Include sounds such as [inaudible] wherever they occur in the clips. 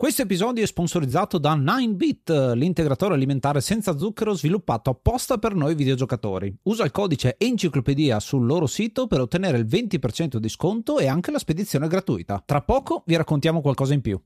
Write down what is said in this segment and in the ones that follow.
Questo episodio è sponsorizzato da 9bit, l'integratore alimentare senza zucchero sviluppato apposta per noi videogiocatori. Usa il codice enciclopedia sul loro sito per ottenere il 20% di sconto e anche la spedizione gratuita. Tra poco vi raccontiamo qualcosa in più.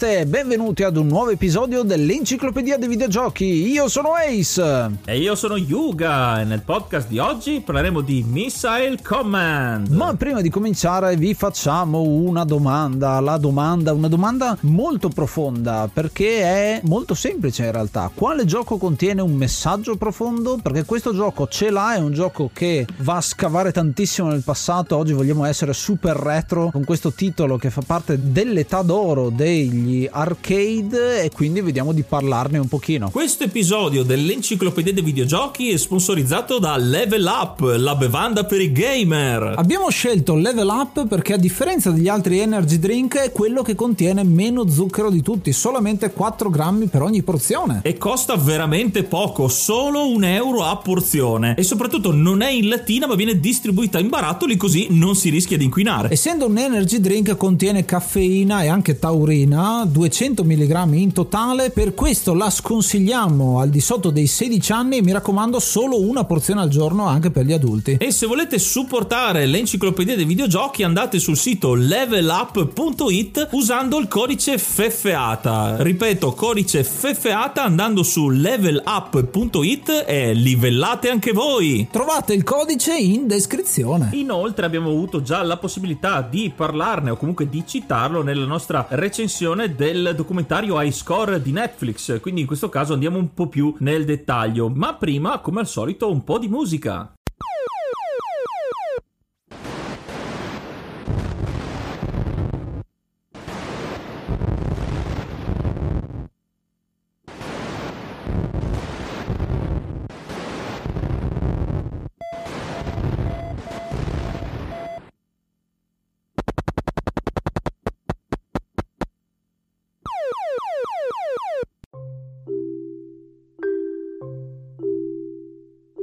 Namaste, benvenuti ad un nuovo episodio dell'Enciclopedia dei Videogiochi. Io sono Ace. E io sono Yuga e nel podcast di oggi parleremo di Missile Command. Ma prima di cominciare vi facciamo una domanda, la domanda, una domanda molto profonda perché è molto semplice in realtà. Quale gioco contiene un messaggio profondo? Perché questo gioco ce l'ha, è un gioco che va a scavare tantissimo nel passato, oggi vogliamo essere super retro con questo titolo che fa parte dell'età d'oro degli arcade e quindi vediamo di parlarne un pochino. Questo episodio dell'Enciclopedia dei Videogiochi è sponsorizzato da Level Up, la bevanda per i gamer. Abbiamo scelto Level Up perché a differenza degli altri energy drink è quello che contiene meno zucchero di tutti, solamente 4 grammi per ogni porzione. E costa veramente poco, solo un euro a porzione. E soprattutto non è in lattina ma viene distribuita in barattoli così non si rischia di inquinare. Essendo un energy drink contiene caffeina e anche taurina, 200 mg in totale, per questo la sconsigliamo al di sotto dei 16 anni e mi raccomando solo una porzione al giorno anche per gli adulti. E se volete supportare l'enciclopedia dei videogiochi andate sul sito levelup.it usando il codice FEFEATA. Ripeto, codice FEFEATA andando su levelup.it e livellate anche voi. Trovate il codice in descrizione. Inoltre abbiamo avuto già la possibilità di parlarne o comunque di citarlo nella nostra recensione del documentario High Score di Netflix, quindi in questo caso andiamo un po' più nel dettaglio, ma prima come al solito un po' di musica.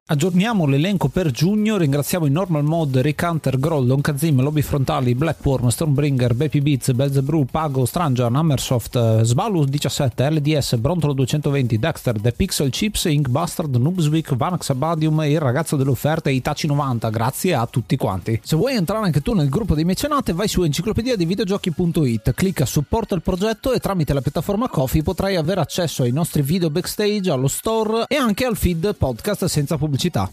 Aggiorniamo l'elenco per giugno, ringraziamo in normal mode Rick Hunter, Groll, Don Kazim, Lobby Frontali, Blackworm, Stormbringer, Baby Beats, Belzebrew, Pago, Stranger, Hammersoft, Svalus 17, LDS, Brontolo 220, Dexter, The Pixel Chips, Ink Bastard, Noobswick, Vanax Abadium e il ragazzo delle offerte Itachi 90, grazie a tutti quanti. Se vuoi entrare anche tu nel gruppo dei mecenate vai su enciclopedia dei videogiochi.it, clicca supporta il progetto e tramite la piattaforma Coffee potrai avere accesso ai nostri video backstage, allo store e anche al feed podcast senza pubblicità pubblicità.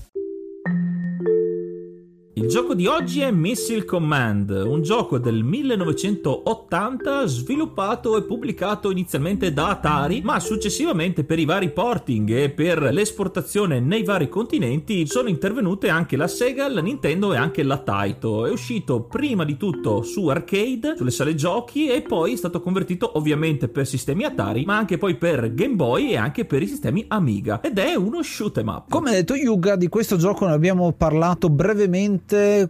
Il gioco di oggi è Missile Command, un gioco del 1980 sviluppato e pubblicato inizialmente da Atari, ma successivamente per i vari porting e per l'esportazione nei vari continenti sono intervenute anche la Sega, la Nintendo e anche la Taito. È uscito prima di tutto su arcade, sulle sale giochi e poi è stato convertito ovviamente per sistemi Atari, ma anche poi per Game Boy e anche per i sistemi Amiga ed è uno shoot 'em up. Come ha detto Yuga, di questo gioco ne abbiamo parlato brevemente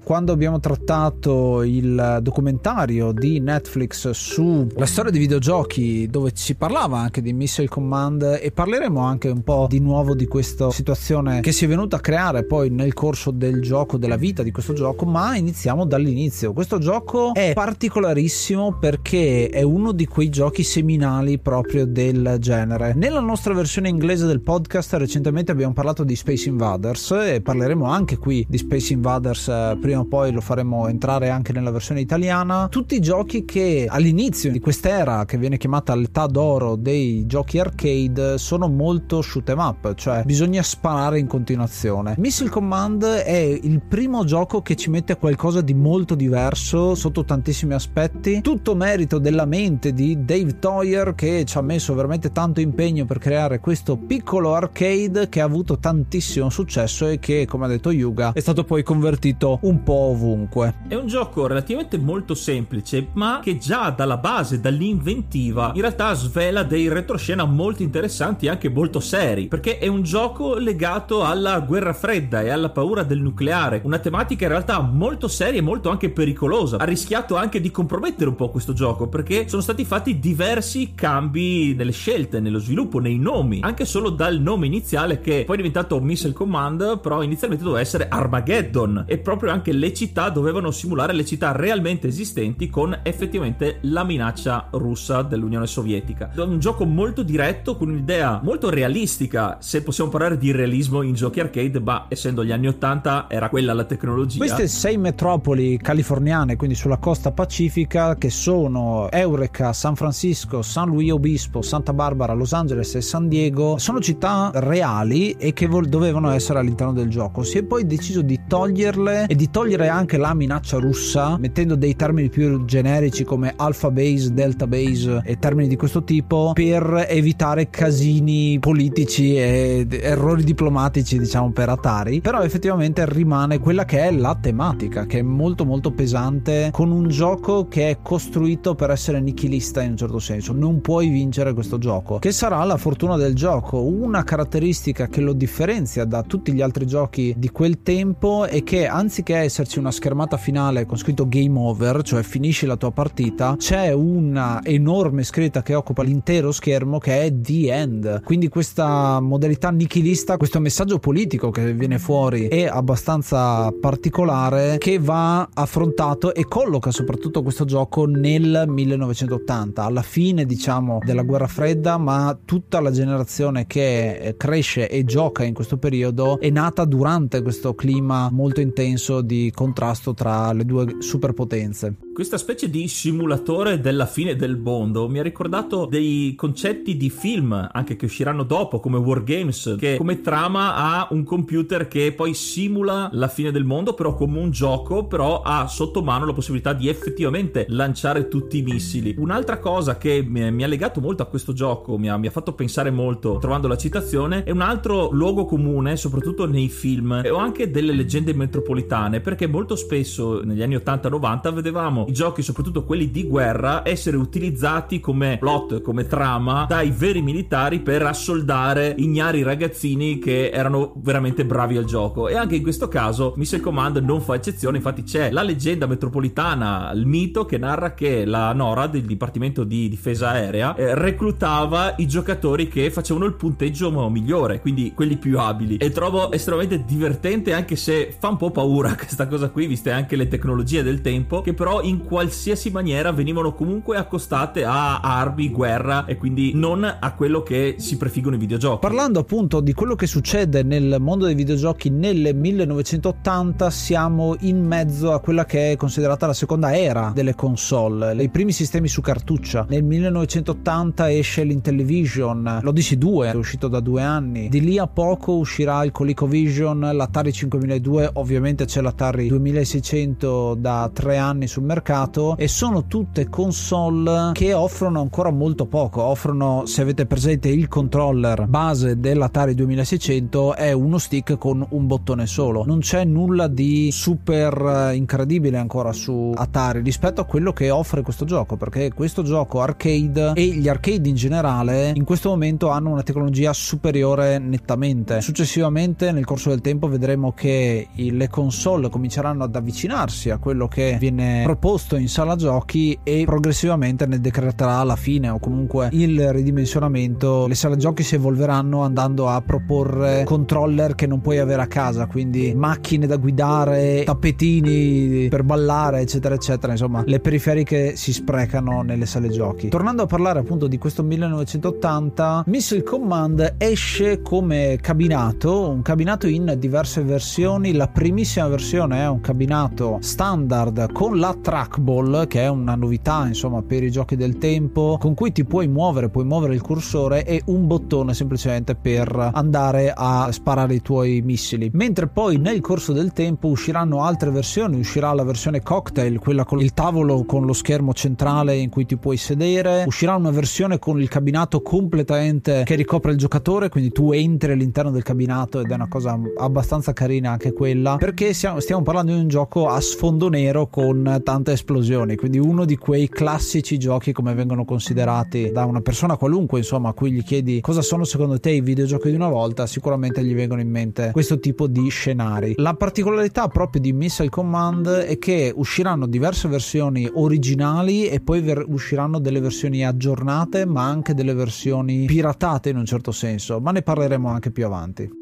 quando abbiamo trattato il documentario di Netflix sulla storia dei videogiochi dove si parlava anche di Missile Command e parleremo anche un po' di nuovo di questa situazione che si è venuta a creare poi nel corso del gioco, della vita di questo gioco, ma iniziamo dall'inizio. Questo gioco è particolarissimo perché è uno di quei giochi seminali proprio del genere. Nella nostra versione inglese del podcast recentemente abbiamo parlato di Space Invaders e parleremo anche qui di Space Invaders prima o poi lo faremo entrare anche nella versione italiana. Tutti i giochi che all'inizio di quest'era, che viene chiamata l'età d'oro dei giochi arcade, sono molto shoot 'em up, cioè bisogna sparare in continuazione. Missile Command è il primo gioco che ci mette qualcosa di molto diverso sotto tantissimi aspetti. Tutto merito della mente di Dave Toyer che ci ha messo veramente tanto impegno per creare questo piccolo arcade che ha avuto tantissimo successo e che, come ha detto Yuga, è stato poi convertito diffondito un po' ovunque. È un gioco relativamente molto semplice, ma che già dalla base, dall'inventiva, in realtà svela dei retroscena molto interessanti e anche molto seri, perché è un gioco legato alla guerra fredda e alla paura del nucleare, una tematica in realtà molto seria e molto anche pericolosa. Ha rischiato anche di compromettere un po' questo gioco, perché sono stati fatti diversi cambi nelle scelte, nello sviluppo, nei nomi, anche solo dal nome iniziale che poi è diventato Missile Command, però inizialmente doveva essere Armageddon e proprio anche le città dovevano simulare le città realmente esistenti con effettivamente la minaccia russa dell'Unione Sovietica. Un gioco molto diretto con un'idea molto realistica, se possiamo parlare di realismo in giochi arcade, ma essendo gli anni 80 era quella la tecnologia. Queste sei metropoli californiane, quindi sulla costa pacifica, che sono Eureka, San Francisco, San Luis Obispo, Santa Barbara, Los Angeles e San Diego, sono città reali e che dovevano essere all'interno del gioco. Si è poi deciso di toglierle e di togliere anche la minaccia russa, mettendo dei termini più generici come Alpha Base, Delta Base e termini di questo tipo per evitare casini politici e errori diplomatici, diciamo, per Atari. Però effettivamente rimane quella che è la tematica, che è molto molto pesante, con un gioco che è costruito per essere nichilista in un certo senso. Non puoi vincere questo gioco, che sarà la fortuna del gioco. Una caratteristica che lo differenzia da tutti gli altri giochi di quel tempo è che anziché esserci una schermata finale con scritto game over, cioè finisci la tua partita, c'è una enorme scritta che occupa l'intero schermo che è the end. Quindi questa modalità nichilista, questo messaggio politico che viene fuori è abbastanza particolare che va affrontato e colloca soprattutto questo gioco nel 1980, alla fine diciamo della guerra fredda, ma tutta la generazione che cresce e gioca in questo periodo è nata durante questo clima molto intenso di contrasto tra le due superpotenze. Questa specie di simulatore della fine del mondo mi ha ricordato dei concetti di film anche che usciranno dopo come Wargames che come trama ha un computer che poi simula la fine del mondo però come un gioco però ha sotto mano la possibilità di effettivamente lanciare tutti i missili. Un'altra cosa che mi ha legato molto a questo gioco, mi ha, mi ha fatto pensare molto trovando la citazione, è un altro luogo comune soprattutto nei film o anche delle leggende metropolitane perché molto spesso negli anni 80-90 vedevamo i giochi, soprattutto quelli di guerra, essere utilizzati come plot, come trama dai veri militari per assoldare ignari ragazzini che erano veramente bravi al gioco. E anche in questo caso Missile Command non fa eccezione, infatti c'è la leggenda metropolitana, il mito che narra che la NORAD, il Dipartimento di Difesa Aerea, eh, reclutava i giocatori che facevano il punteggio migliore, quindi quelli più abili. E trovo estremamente divertente anche se fa un po' paura [laughs] questa cosa qui, viste anche le tecnologie del tempo, che però in qualsiasi maniera venivano comunque accostate a armi, guerra e quindi non a quello che si prefiggono i videogiochi. Parlando appunto di quello che succede nel mondo dei videogiochi nel 1980, siamo in mezzo a quella che è considerata la seconda era delle console, i primi sistemi su cartuccia. Nel 1980 esce l'Intellivision, l'Odyssey 2 è uscito da due anni, di lì a poco uscirà il ColecoVision, l'Atari 5002, ovviamente c'è l'Atari 2600 da tre anni sul mercato mercato e sono tutte console che offrono ancora molto poco. Offrono, se avete presente, il controller base dell'Atari 2600 è uno stick con un bottone solo. Non c'è nulla di super eh, incredibile ancora su Atari rispetto a quello che offre questo gioco, perché questo gioco arcade e gli arcade in generale in questo momento hanno una tecnologia superiore nettamente. Successivamente nel corso del tempo vedremo che le console cominceranno ad avvicinarsi a quello che viene proposto posto in sala giochi e progressivamente ne decreterà la fine o comunque il ridimensionamento. Le sale giochi si evolveranno andando a proporre controller che non puoi avere a casa, quindi macchine da guidare, tappetini per ballare, eccetera, eccetera. Insomma, le periferiche si sprecano nelle sale giochi. Tornando a parlare appunto di questo 1980, Missile Command esce come cabinato, un cabinato in diverse versioni. La primissima versione è un cabinato standard con la track trackball che è una novità insomma per i giochi del tempo con cui ti puoi muovere puoi muovere il cursore e un bottone semplicemente per andare a sparare i tuoi missili. Mentre poi nel corso del tempo usciranno altre versioni uscirà la versione cocktail quella con il tavolo con lo schermo centrale in cui ti puoi sedere uscirà una versione con il cabinato completamente che ricopre il giocatore quindi tu entri all'interno del cabinato ed è una cosa abbastanza carina anche quella perché perché stiamo, stiamo parlando di un gioco a sfondo nero con tante esplosioni, quindi uno di quei classici giochi come vengono considerati da una persona qualunque, insomma, a cui gli chiedi cosa sono secondo te i videogiochi di una volta, sicuramente gli vengono in mente questo tipo di scenari. La particolarità proprio di Missile Command è che usciranno diverse versioni originali e poi ver- usciranno delle versioni aggiornate, ma anche delle versioni piratate in un certo senso, ma ne parleremo anche più avanti.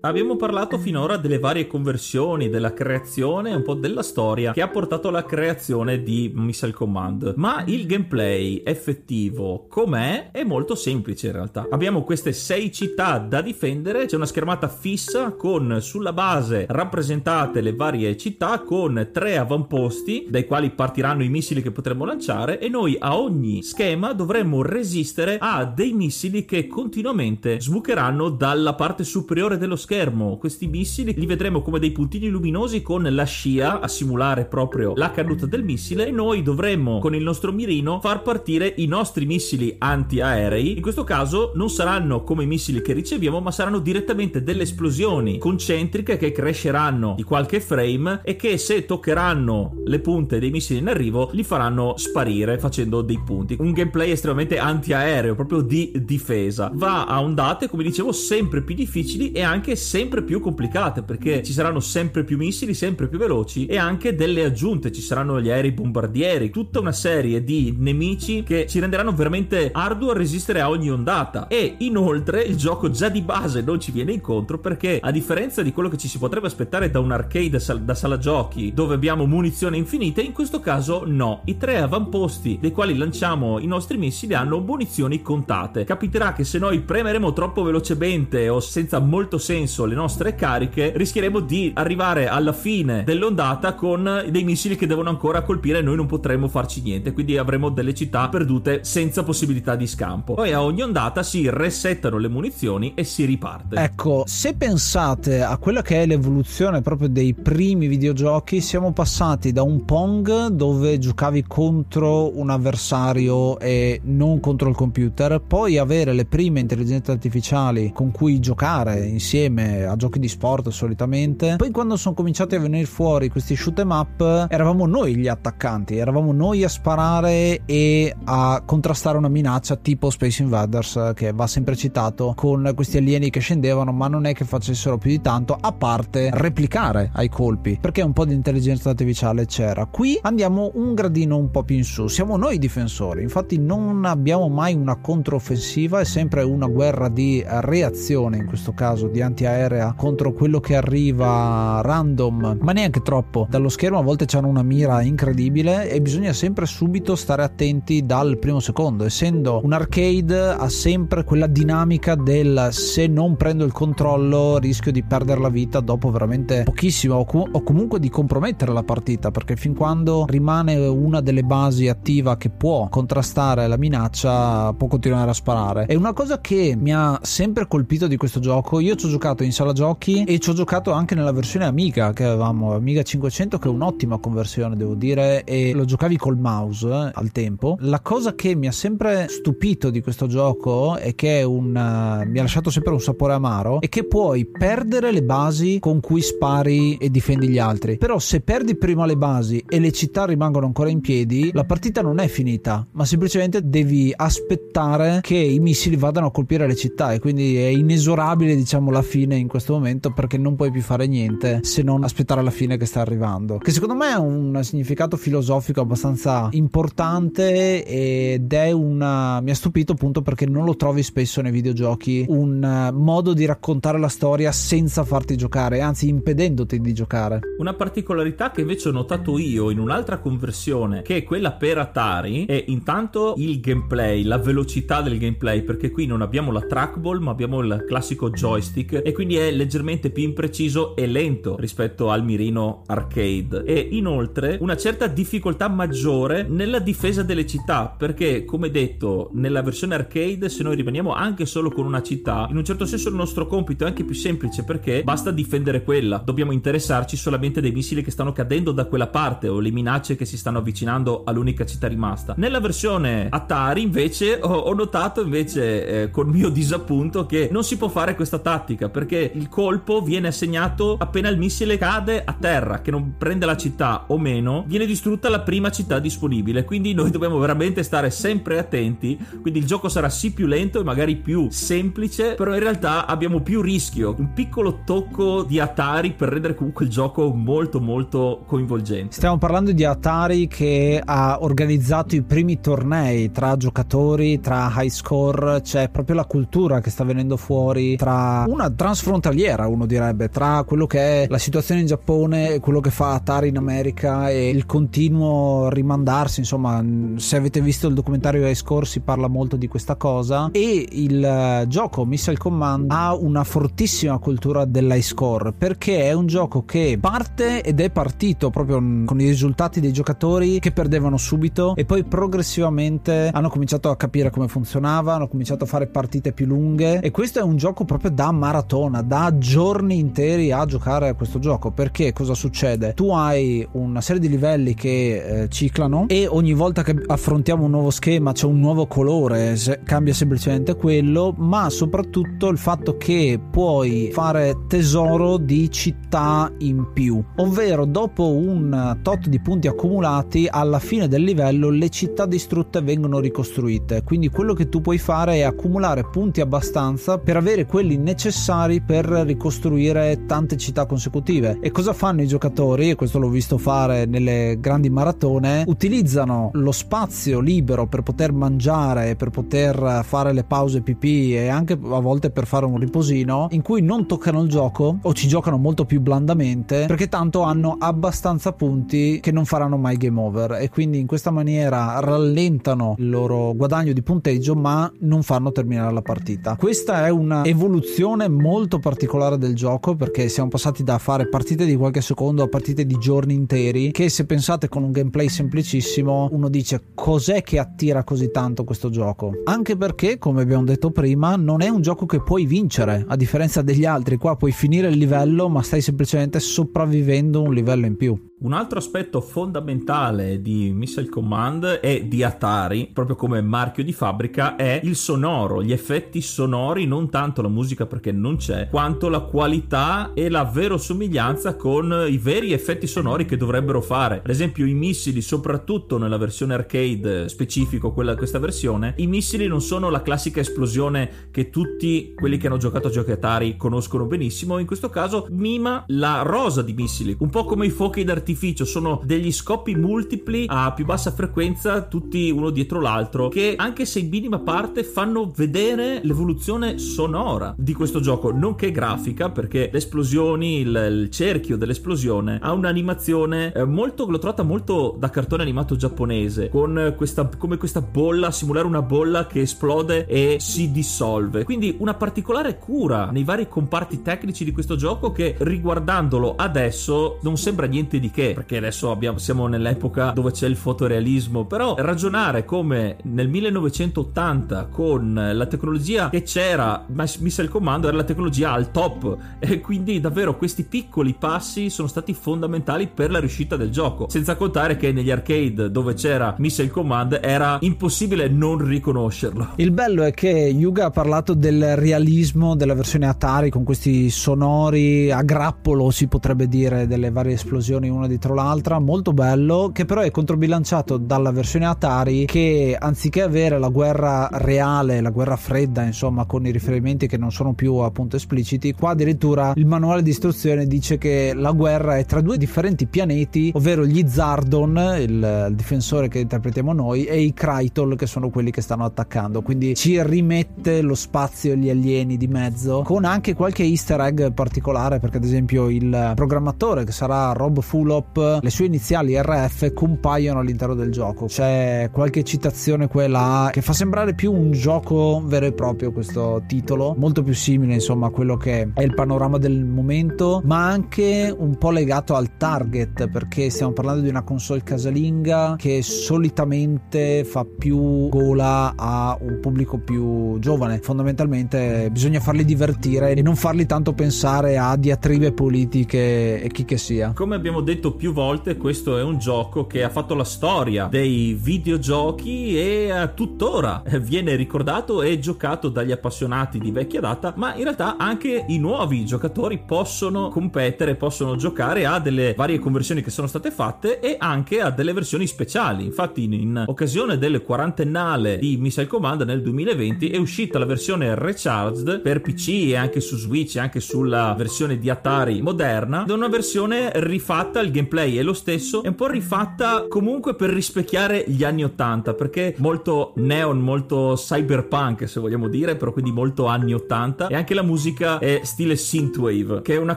Abbiamo parlato finora delle varie conversioni, della creazione un po' della storia che ha portato alla creazione di Missile Command. Ma il gameplay effettivo com'è è molto semplice in realtà. Abbiamo queste sei città da difendere, c'è una schermata fissa con sulla base rappresentate le varie città con tre avamposti dai quali partiranno i missili che potremo lanciare e noi a ogni schema dovremmo resistere a dei missili che continuamente sbucheranno dalla parte superiore dello schermo schermo questi missili li vedremo come dei puntini luminosi con la scia a simulare proprio la caduta del missile. E noi dovremmo con il nostro mirino far partire i nostri missili antiaerei. In questo caso non saranno come i missili che riceviamo ma saranno direttamente delle esplosioni concentriche che cresceranno di qualche frame e che se toccheranno le punte dei missili in arrivo li faranno sparire facendo dei punti. Un gameplay estremamente antiaereo proprio di difesa. Va a ondate come dicevo sempre più difficili e anche sempre più complicate perché ci saranno sempre più missili, sempre più veloci e anche delle aggiunte, ci saranno gli aerei bombardieri, tutta una serie di nemici che ci renderanno veramente arduo resistere a ogni ondata. E inoltre il gioco già di base non ci viene incontro perché a differenza di quello che ci si potrebbe aspettare da un arcade da sala giochi dove abbiamo munizioni infinite, in questo caso no, i tre avamposti dei quali lanciamo i nostri missili hanno munizioni contate. Capiterà che se noi premeremo troppo velocemente o senza molto senso senso le nostre cariche, rischieremo di arrivare alla fine dell'ondata con dei missili che devono ancora colpire e noi non potremo farci niente, quindi avremo delle città perdute senza possibilità di scampo. Poi a ogni ondata si resettano le munizioni e si riparte. Ecco, se pensate a quella che è l'evoluzione proprio dei primi videogiochi, siamo passati da un Pong dove giocavi contro un avversario e non contro il computer, poi avere le prime intelligenze artificiali con cui giocare insieme a giochi di sport solitamente. Poi quando sono cominciati a venire fuori questi shoot em up, eravamo noi gli attaccanti, eravamo noi a sparare e a contrastare una minaccia tipo Space Invaders che va sempre citato con questi alieni che scendevano, ma non è che facessero più di tanto a parte replicare ai colpi, perché un po' di intelligenza artificiale c'era. Qui andiamo un gradino un po' più in su, siamo noi difensori, infatti non abbiamo mai una controffensiva, è sempre una guerra di reazione, in questo caso di antiaerei aerea contro quello che arriva random, ma neanche troppo. Dallo schermo a volte c'hanno una mira incredibile e bisogna sempre subito stare attenti dal primo secondo. Essendo un arcade ha sempre quella dinamica del se non prendo il controllo rischio di perdere la vita dopo veramente pochissimo o, o comunque di compromettere la partita perché fin quando rimane una delle basi attiva che può contrastare la minaccia può continuare a sparare. È una cosa che mi ha sempre colpito di questo gioco. Io ci ho giocato giocato in sala giochi e ci ho giocato anche nella versione Amiga che avevamo, Amiga 500 che è un'ottima conversione devo dire e lo giocavi col mouse eh, al tempo. La cosa che mi ha sempre stupito di questo gioco e che un, uh, mi ha lasciato sempre un sapore amaro è che puoi perdere le basi con cui spari e difendi gli altri. Però se perdi prima le basi e le città rimangono ancora in piedi, la partita non è finita, ma semplicemente devi aspettare che i missili vadano a colpire le città e quindi è inesorabile diciamo la fine in questo momento perché non puoi più fare niente se non aspettare la fine che sta arrivando. Che secondo me ha un significato filosofico abbastanza importante ed è una mi ha stupito appunto perché non lo trovi spesso nei videogiochi un modo di raccontare la storia senza farti giocare, anzi impedendoti di giocare. Una particolarità che invece ho notato io in un'altra conversione, che è quella per Atari, è intanto il gameplay, la velocità del gameplay, perché qui non abbiamo la trackball, ma abbiamo il classico joystick e quindi è leggermente più impreciso e lento rispetto al mirino arcade. E inoltre una certa difficoltà maggiore nella difesa delle città, perché come detto, nella versione arcade se noi rimaniamo anche solo con una città, in un certo senso il nostro compito è anche più semplice perché basta difendere quella. Dobbiamo interessarci solamente dei missili che stanno cadendo da quella parte o le minacce che si stanno avvicinando all'unica città rimasta. Nella versione Atari invece ho, notato invece eh, con mio disappunto che non si può fare questa tattica perché il colpo viene assegnato appena il missile cade a terra, che non prende la città o meno, viene distrutta la prima città disponibile. Quindi noi dobbiamo veramente stare sempre attenti. Quindi il gioco sarà sì più lento e magari più semplice, però in realtà abbiamo più rischio. Un piccolo tocco di Atari per rendere comunque il gioco molto molto coinvolgente. Stiamo parlando di Atari che ha organizzato i primi tornei tra giocatori, tra high score, c'è proprio la cultura che sta venendo fuori tra una transfrontaliera, uno direbbe, tra quello che è la situazione in Giappone e quello che fa Atari in America e il continuo rimandarsi, insomma, se avete visto il documentario high score si parla molto di questa cosa. E il eh, gioco Missile Command ha una fortissima cultura dell'high score perché è un gioco che parte ed è partito proprio con i risultati dei giocatori che perdevano subito e poi progressivamente hanno cominciato a capire come funzionava, hanno cominciato a fare partite più lunghe e questo è un gioco proprio da maratona, da giorni interi a giocare a questo gioco. Perché cosa succede? Tu hai una serie di livelli che eh, ciclano e ogni volta che affrontiamo un nuovo schema c'è un nuovo colore, se, cambia semplicemente quello, ma soprattutto il fatto che puoi fare tesoro di città in più, ovvero dopo un tot di punti accumulati alla fine del livello le città distrutte vengono ricostruite, quindi quello che tu puoi fare è accumulare punti abbastanza per avere quelli necessari per ricostruire tante città consecutive. E cosa fanno i giocatori? E questo l'ho visto fare nelle grandi maratone, utilizzano lo spazio libero per poter mangiare, per poter fare le pause pipì e anche a volte per fare un riposino in cui non toccano il gioco o ci giocano molto più blandamente perché tanto hanno abbastanza punti che non faranno mai game over e quindi in questa maniera rallentano il loro guadagno di punteggio ma non fanno terminare la partita. Questa è una evoluzione molto particolare del gioco perché siamo passati da fare partite di qualche secondo a partite di giorni interi che se pensate con un gameplay semplicissimo uno dice cos'è che attira così tanto questo gioco? Anche perché come abbiamo detto prima non è un gioco che puoi vincere a differenza degli altri qua puoi finire il livello ma stai semplicemente sopravvivendo un livello in più. Un altro aspetto fondamentale di Missile Command e di Atari, proprio come marchio di fabbrica, è il sonoro, gli effetti sonori, non tanto la musica perché non c'è, quanto la qualità e la verosomiglianza con i veri effetti sonori che dovrebbero fare. Ad esempio i missili, soprattutto nella versione arcade specifico, quella questa versione, i missili non sono la classica esplosione che tutti quelli che hanno giocato a giochi Atari conoscono benissimo, in questo caso mima la rosa di missili, un po' come i fuochi d'artificio artificio, sono degli scoppi multipli a più bassa frequenza, tutti uno dietro l'altro, che anche se in minima parte fanno vedere l'evoluzione sonora di questo gioco, nonché grafica, perché le esplosioni, il, il cerchio dell'esplosione ha un'animazione eh, molto, l'ho trovata molto da cartone animato giapponese, con questa, come questa bolla, simulare una bolla che esplode e si dissolve. Quindi una particolare cura nei vari comparti tecnici di questo gioco che riguardandolo adesso non sembra niente di che, perché adesso abbiamo, siamo nell'epoca dove c'è il fotorealismo, però ragionare come nel 1980 con la tecnologia che c'era, Missile Command era la tecnologia al top. E quindi davvero questi piccoli passi sono stati fondamentali per la riuscita del gioco, senza contare che negli arcade dove c'era Missile Command era impossibile non riconoscerlo. Il bello è che Yuga ha parlato del realismo della versione Atari con questi sonori a grappolo si potrebbe dire delle varie esplosioni una dietro l'altra, molto bello, che però è controbilanciato dalla versione Atari che anziché avere la guerra reale, la guerra fredda, insomma, con i riferimenti che non sono più appunto espliciti, qua addirittura il manuale di istruzione dice che la guerra è tra due differenti pianeti, ovvero gli Zardon, il, il difensore che interpretiamo noi, e i Krytol che sono quelli che stanno attaccando. Quindi ci rimette lo spazio e gli alieni di mezzo con anche qualche easter egg particolare perché ad esempio il programmatore che sarà Rob Fulop le sue iniziali RF compaiono all'interno del gioco c'è qualche citazione quella che fa sembrare più un gioco vero e proprio questo titolo molto più simile insomma a quello che è il panorama del momento ma anche un po' legato al target perché stiamo parlando di una console casalinga che solitamente fa più gola a un pubblico più giovane fondamentalmente bisogna farli divertire e non farli tanto pensare a diatribe politiche e chi che sia. Come abbiamo detto più volte, questo è un gioco che ha fatto la storia dei videogiochi e eh, tuttora viene ricordato e giocato dagli appassionati di vecchia data, ma in realtà anche i nuovi giocatori possono competere, possono giocare a delle varie conversioni che sono state fatte e anche a delle versioni speciali. Infatti in occasione del quarantennale di Missile Command nel 2020 è uscita la versione Recharged per PC e anche su Switch e anche sulla versione di Atari moderna è una versione rifatta, il gameplay è lo stesso, è un po' rifatta comunque per rispecchiare gli anni 80 perché molto neon, molto cyberpunk se vogliamo dire, però quindi molto anni 80 e anche la musica è stile synthwave che è una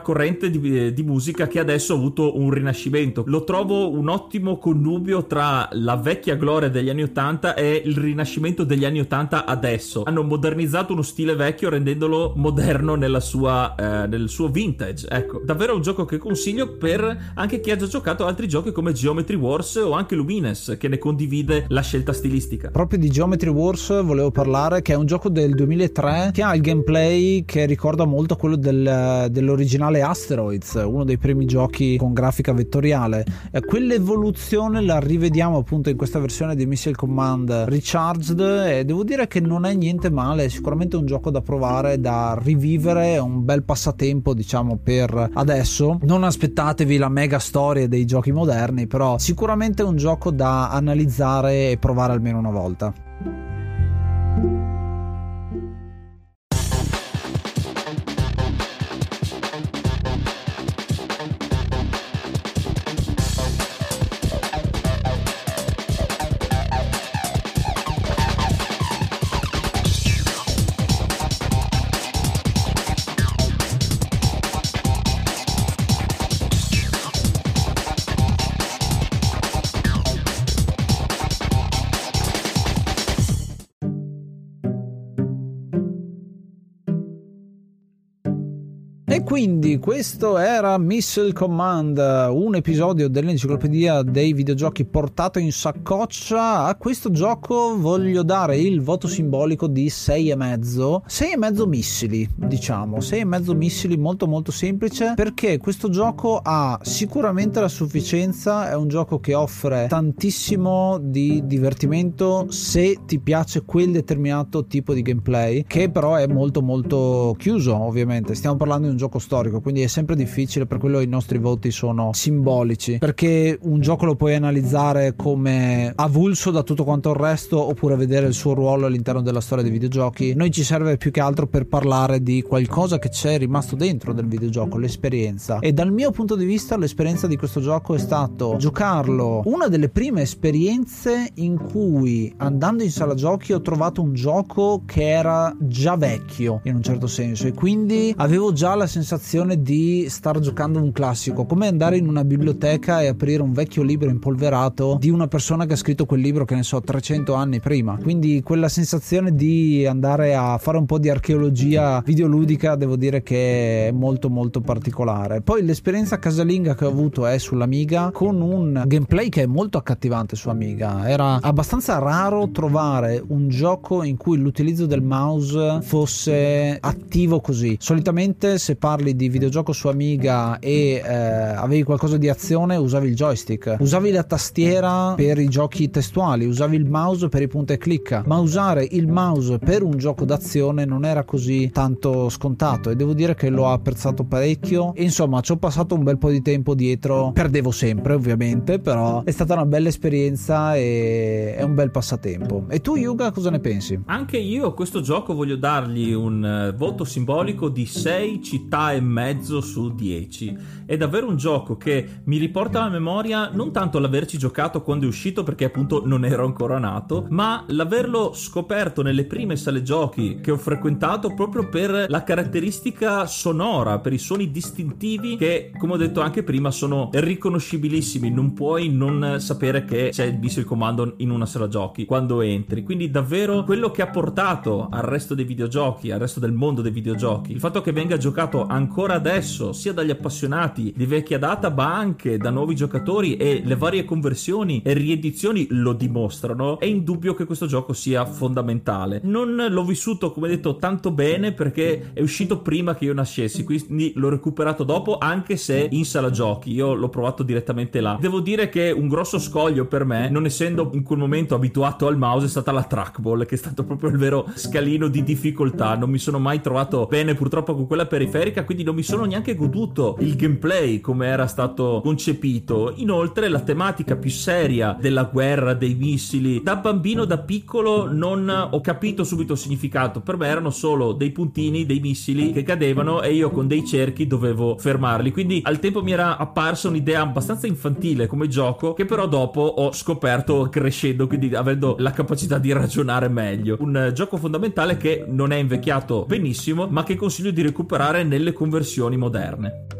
corrente di, di musica che adesso ha avuto un rinascimento. Lo trovo un ottimo connubio tra la vecchia gloria degli anni 80 e il rinascimento degli anni 80 adesso. Hanno modernizzato uno stile vecchio rendendolo moderno sua, eh, nel suo vintage. Ecco, davvero un gioco che consiglio per anche chi ha già giocato altri giochi come Geometry Wars o anche Lumines, che ne condivide la scelta stilistica. Proprio di Geometry Wars volevo parlare, che è un gioco del 2003 che ha il gameplay che ricorda molto quello del, dell'originale Asteroids, uno dei primi giochi con grafica vettoriale. E quell'evoluzione la rivediamo appunto in questa versione di Missile Command Recharged e devo dire che non è niente male, è sicuramente un gioco da provare, da rivivere, un bel passatempo diciamo per adesso. Non aspettatevi la mega storia dei giochi moderni, però sicuramente è un gioco da analizzare e provare almeno una volta. Quindi questo era Missile Command, un episodio dell'enciclopedia dei videogiochi portato in saccoccia. A questo gioco voglio dare il voto simbolico di 6,5. 6,5 missili, diciamo, 6,5 missili molto molto semplice perché questo gioco ha sicuramente la sufficienza, è un gioco che offre tantissimo di divertimento se ti piace quel determinato tipo di gameplay, che però è molto molto chiuso, ovviamente. Stiamo parlando di un gioco storico, quindi è sempre difficile, per quello i nostri voti sono simbolici, perché un gioco lo puoi analizzare come avulso da tutto quanto il resto oppure vedere il suo ruolo all'interno della storia dei videogiochi. Noi ci serve più che altro per parlare di qualcosa che c'è rimasto dentro del videogioco, l'esperienza. E dal mio punto di vista l'esperienza di questo gioco è stato giocarlo una delle prime esperienze in cui andando in sala giochi ho trovato un gioco che era già vecchio in un certo senso e quindi avevo già la sensazione di star giocando un classico, come andare in una biblioteca e aprire un vecchio libro impolverato di una persona che ha scritto quel libro che ne so 300 anni prima. Quindi quella sensazione di andare a fare un po' di archeologia videoludica devo dire che è molto molto particolare. Poi l'esperienza casalinga che ho avuto è sull'Amiga con un gameplay che è molto accattivante su Amiga. Era abbastanza raro trovare un gioco in cui l'utilizzo del mouse fosse attivo così. Solitamente se parli di videogioco su Amiga e eh, avevi qualcosa di azione usavi il joystick, usavi la tastiera per i giochi testuali, usavi il mouse per i punta e clicca, ma usare il mouse per un gioco d'azione non era così tanto scontato e devo dire che l'ho apprezzato parecchio. Insomma, ci ho passato un bel po' di tempo dietro, perdevo sempre ovviamente, però è stata una bella esperienza e è un bel passatempo. E tu Yuga cosa ne pensi? Anche io a questo gioco voglio dargli un uh, voto simbolico di 6 città e mezzo su 10. È davvero un gioco che mi riporta alla memoria non tanto l'averci giocato quando è uscito perché appunto non ero ancora nato, ma l'averlo scoperto nelle prime sale giochi che ho frequentato proprio per la caratteristica sonora, per i suoni distintivi che come ho detto anche prima sono riconoscibilissimi, non puoi non sapere che c'è il missile comando in una sala giochi quando entri. Quindi davvero quello che ha portato al resto dei videogiochi, al resto del mondo dei videogiochi, il fatto che venga giocato ancora adesso sia dagli appassionati di vecchia data ma anche da nuovi giocatori e le varie conversioni e riedizioni lo dimostrano, è indubbio che questo gioco sia fondamentale. Non l'ho vissuto, come detto, tanto bene perché è uscito prima che io nascessi, quindi l'ho recuperato dopo, anche se in sala giochi. Io l'ho provato direttamente là. Devo dire che un grosso scoglio per me, non essendo in quel momento abituato al mouse, è stata la trackball, che è stato proprio il vero scalino di difficoltà. Non mi sono mai trovato bene purtroppo con quella periferica, quindi non mi sono neanche goduto il gameplay come era stato concepito. Inoltre la tematica più seria della guerra, dei missili, da bambino, da piccolo non ho capito subito il significato. Per me erano solo dei puntini, dei missili che cadevano e io con dei cerchi dovevo fermarli. Quindi al tempo mi era apparsa un'idea abbastanza infantile come gioco che però dopo ho scoperto crescendo, quindi avendo la capacità di ragionare meglio. Un gioco fondamentale che non è invecchiato benissimo, ma che consiglio di recuperare nelle conversioni moderne.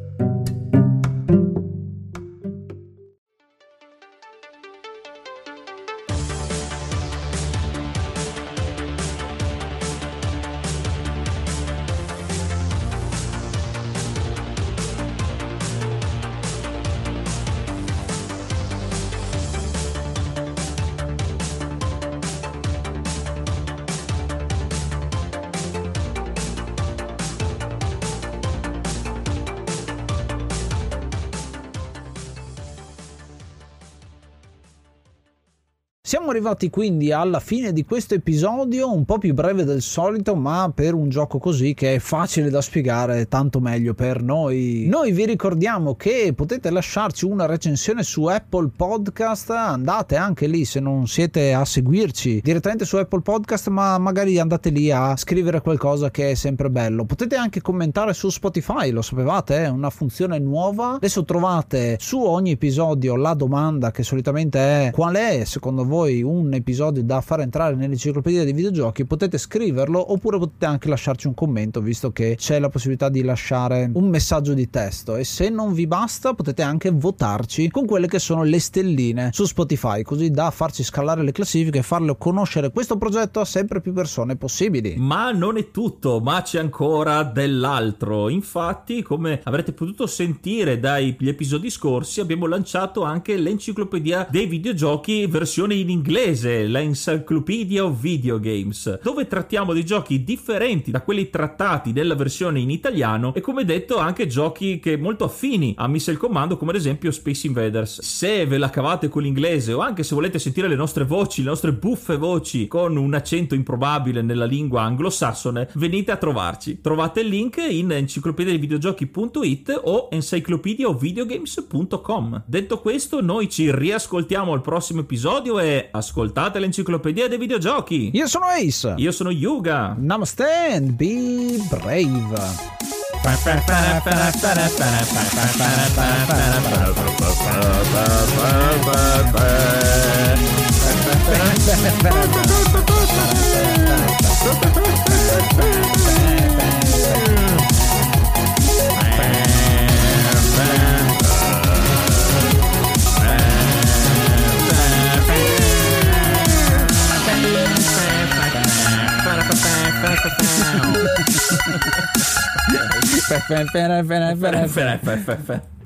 Arrivati quindi alla fine di questo episodio, un po' più breve del solito, ma per un gioco così che è facile da spiegare, tanto meglio per noi. Noi vi ricordiamo che potete lasciarci una recensione su Apple Podcast, andate anche lì se non siete a seguirci direttamente su Apple Podcast, ma magari andate lì a scrivere qualcosa che è sempre bello. Potete anche commentare su Spotify, lo sapevate, è una funzione nuova. Adesso trovate su ogni episodio la domanda che solitamente è qual è secondo voi un episodio da far entrare nell'enciclopedia dei videogiochi potete scriverlo oppure potete anche lasciarci un commento visto che c'è la possibilità di lasciare un messaggio di testo e se non vi basta potete anche votarci con quelle che sono le stelline su Spotify così da farci scalare le classifiche e farlo conoscere questo progetto a sempre più persone possibili. Ma non è tutto, ma c'è ancora dell'altro. Infatti, come avrete potuto sentire dagli episodi scorsi, abbiamo lanciato anche l'enciclopedia dei videogiochi versione in inglese, la Encyclopedia of Video Games, dove trattiamo di giochi differenti da quelli trattati nella versione in italiano e come detto anche giochi che molto affini a Missile Commando come ad esempio Space Invaders. Se ve la cavate con l'inglese o anche se volete sentire le nostre voci, le nostre buffe voci con un accento improbabile nella lingua anglosassone, venite a trovarci. Trovate il link in enciclopediavideogiochi.it o encyclopediaofvideogames.com. Detto questo, noi ci riascoltiamo al prossimo episodio e ascoltate l'enciclopedia dei videogiochi. Io sono Ace. Io sono Yuga. Namaste and be brave. [laughs] Fan, fan, fan, fan, fan, fan, fan, fan, fan, fan.